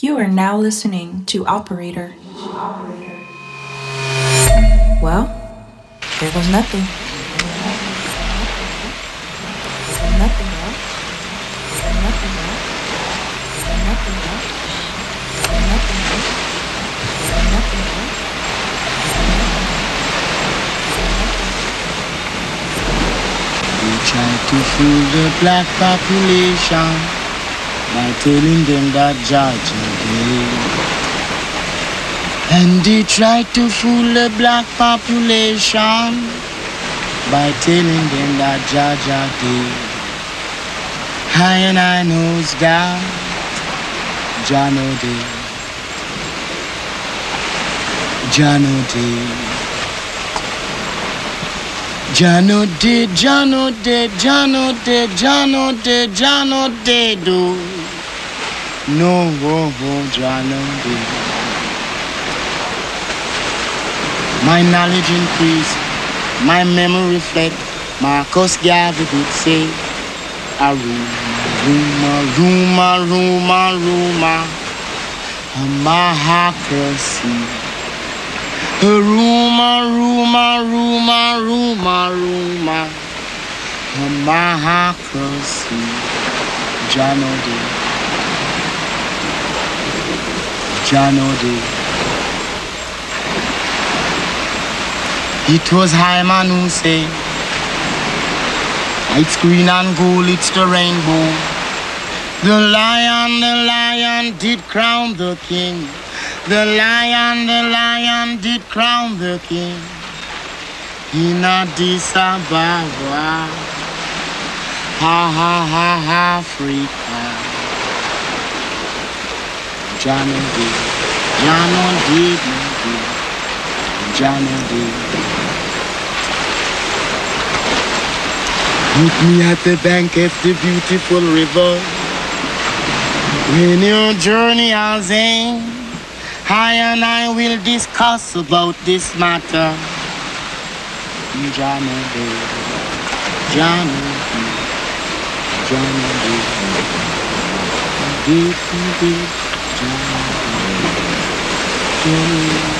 You are now listening to Operator. Well, there was nothing. Nothing. Nothing. Nothing, bro. Nothing. Nothing, try to fool the black population by telling them that Georgia day. And they tried to fool the black population by telling them that Georgia day. I and I knows that Jano day. Jano day. Jano de, Jano de, Jano de, Jano de, Jano de do. No, oh, oh, Jano de. My knowledge increase, my memory reflect. Marcus Garvey did say, a rumor, rumor, rumor, rumor, a mahacracy. Rumor, rumor, rumor, rumor, rumor. Mahacracy. Janode. Janode. It was Hyman who said, It's green and gold, it's the rainbow. The lion, the lion did crown the king. The lion, the lion did crown the king in Addis Ababa. Ha ha ha ha, Africa. Jano did, Jano did, Jano did. Meet me at the bank of the beautiful river. When your journey has end. I and I will discuss about this matter. Johnny. Johnny. Johnny. Deep, deep, Johnny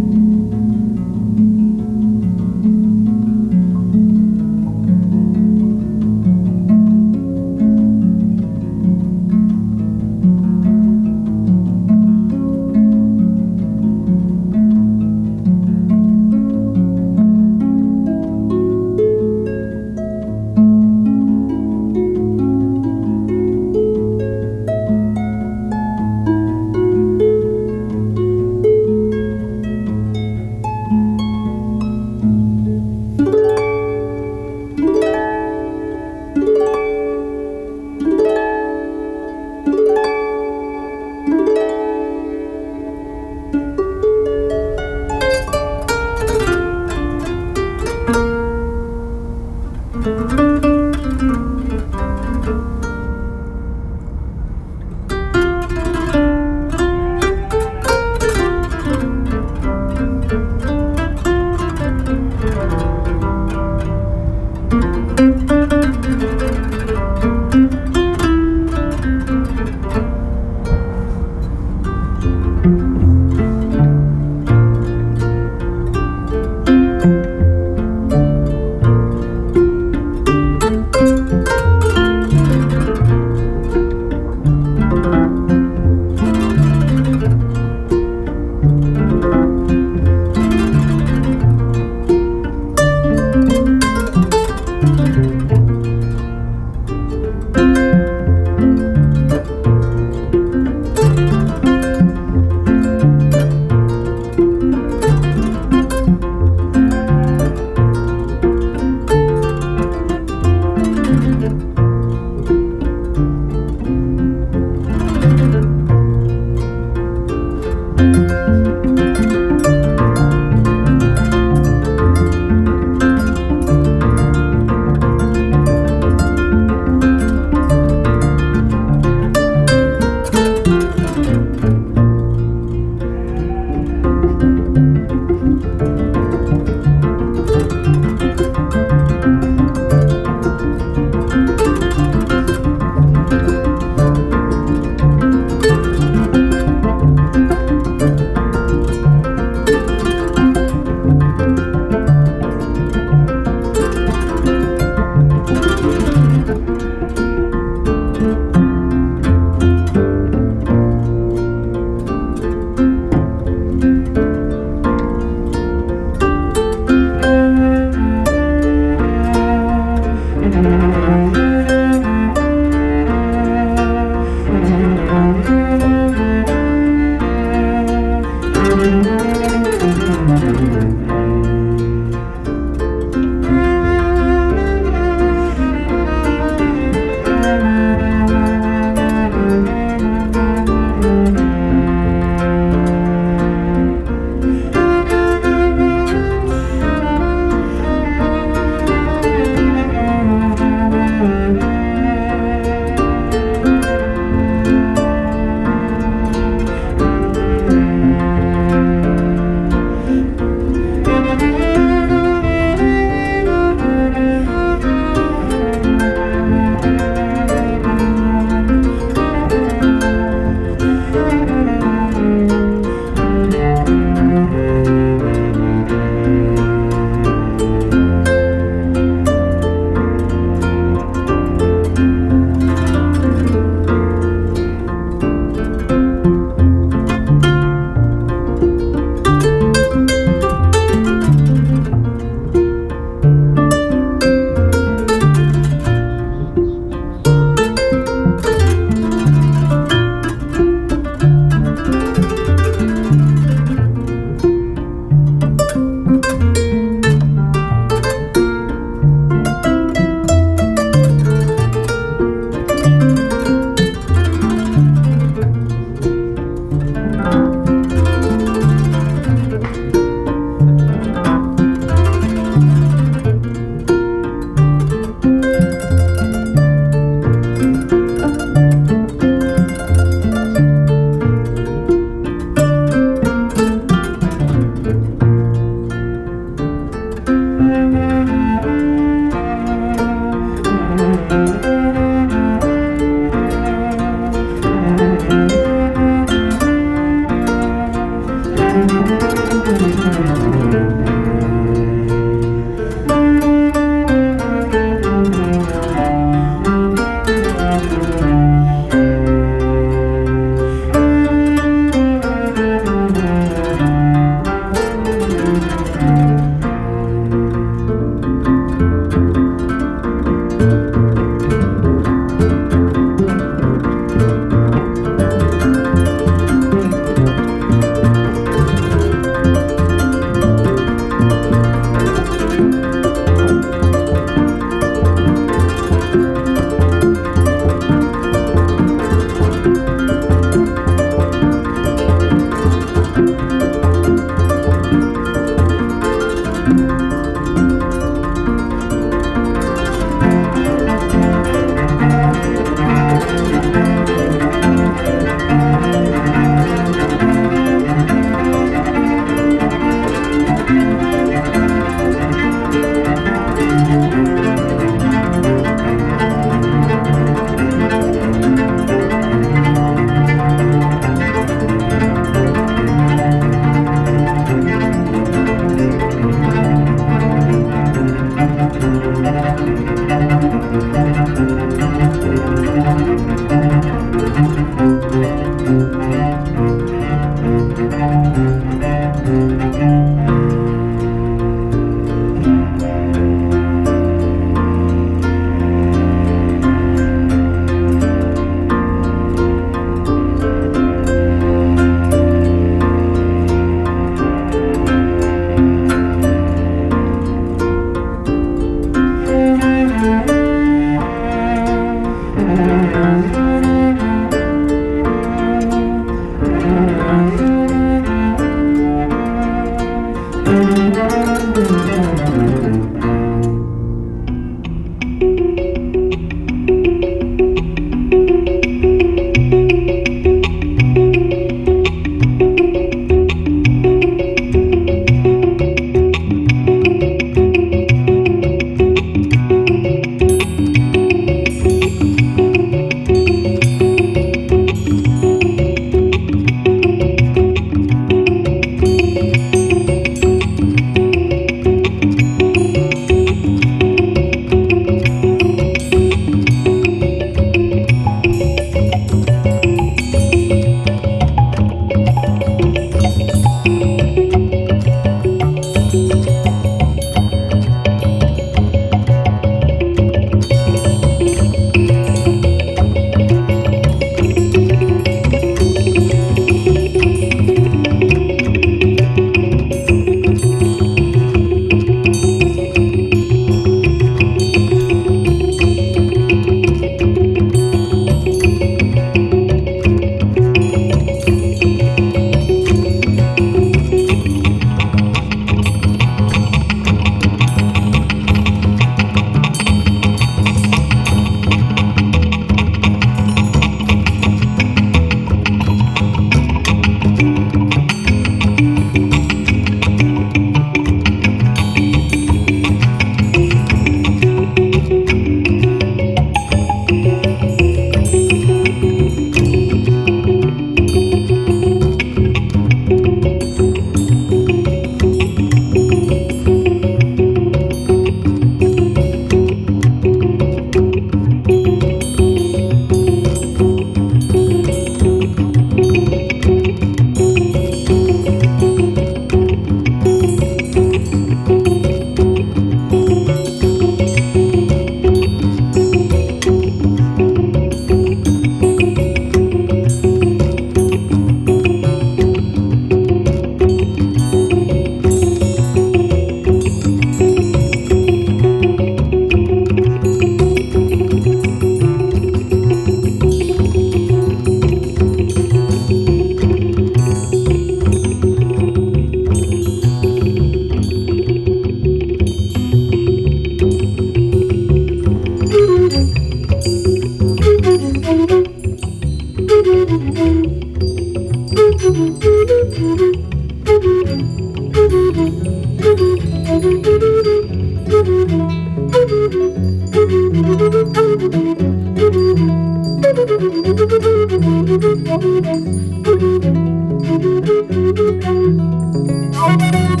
Thank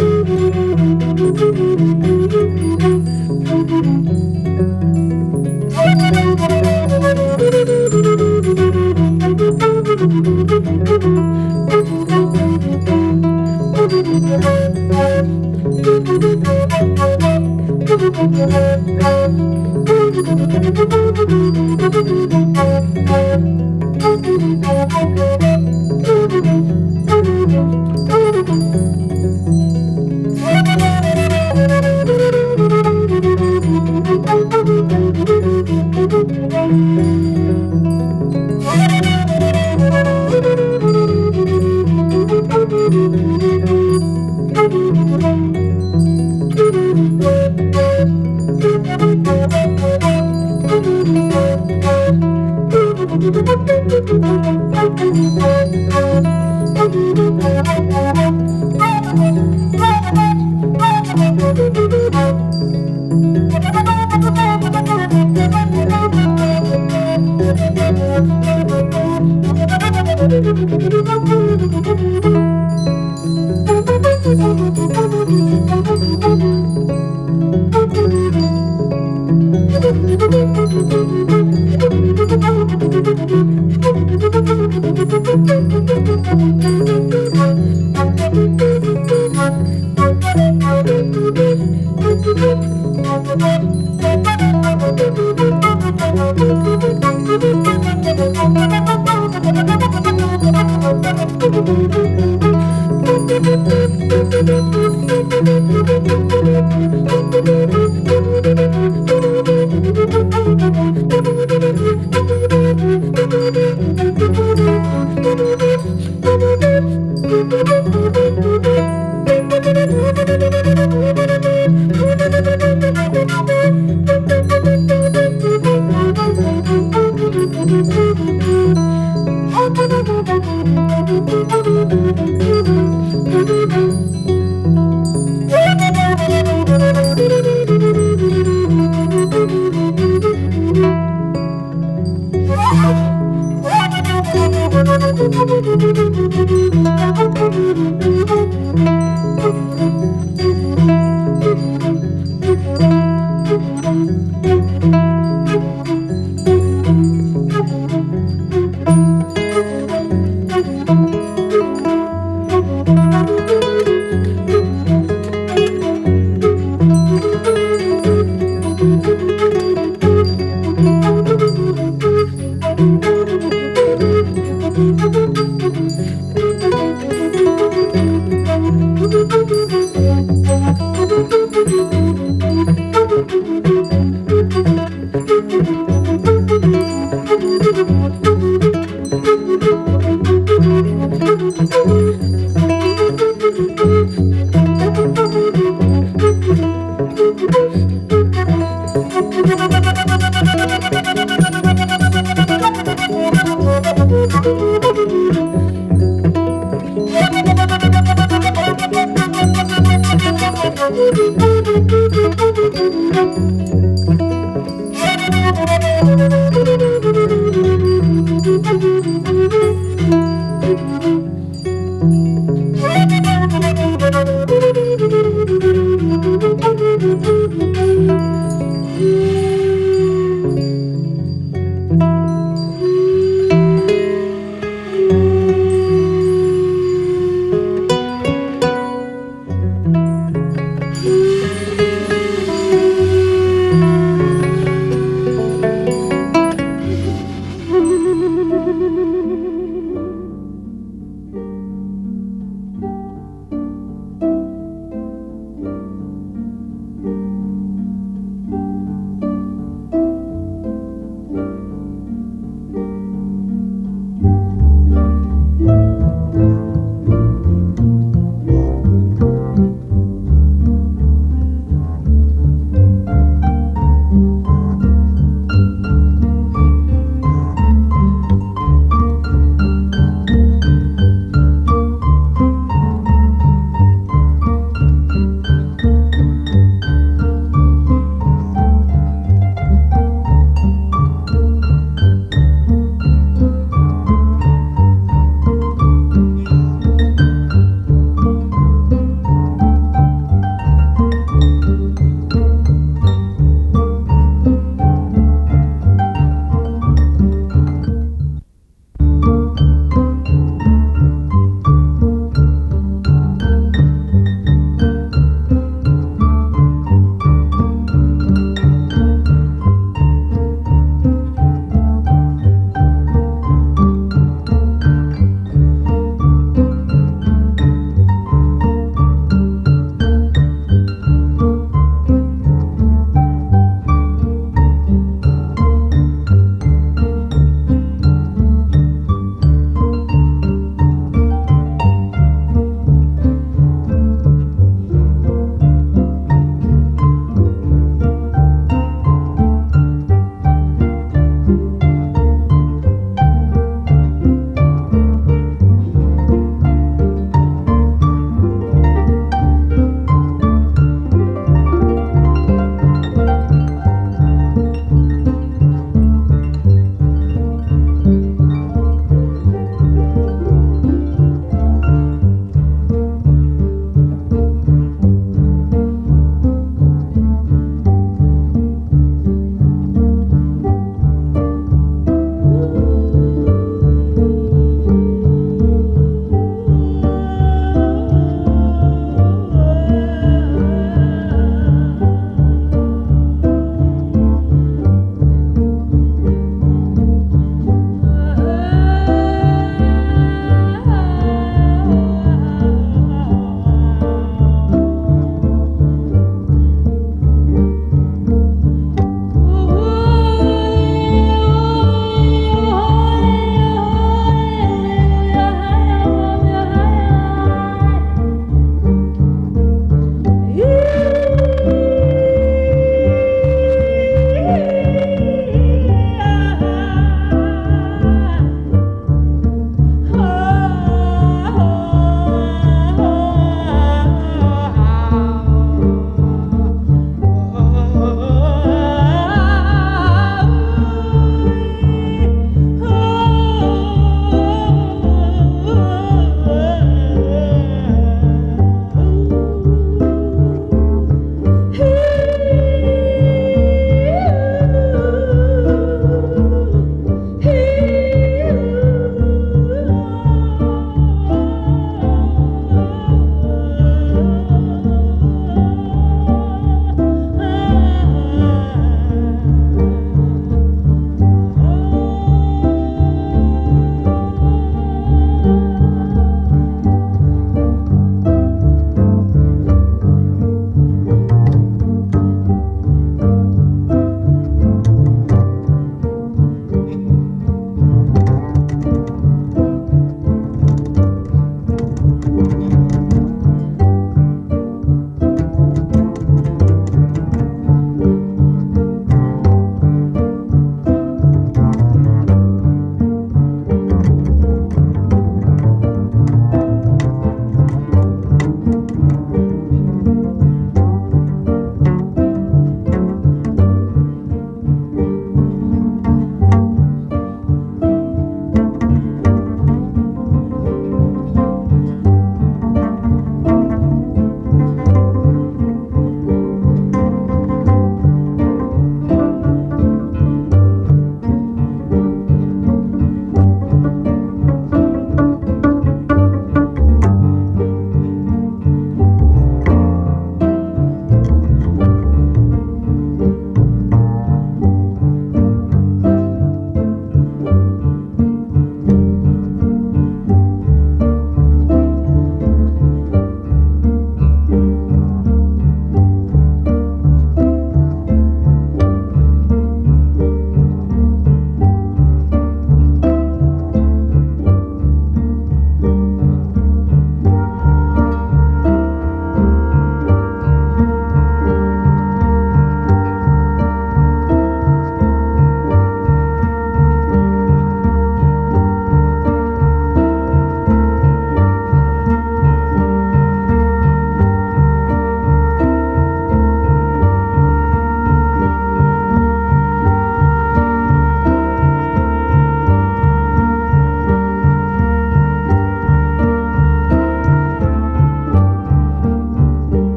you.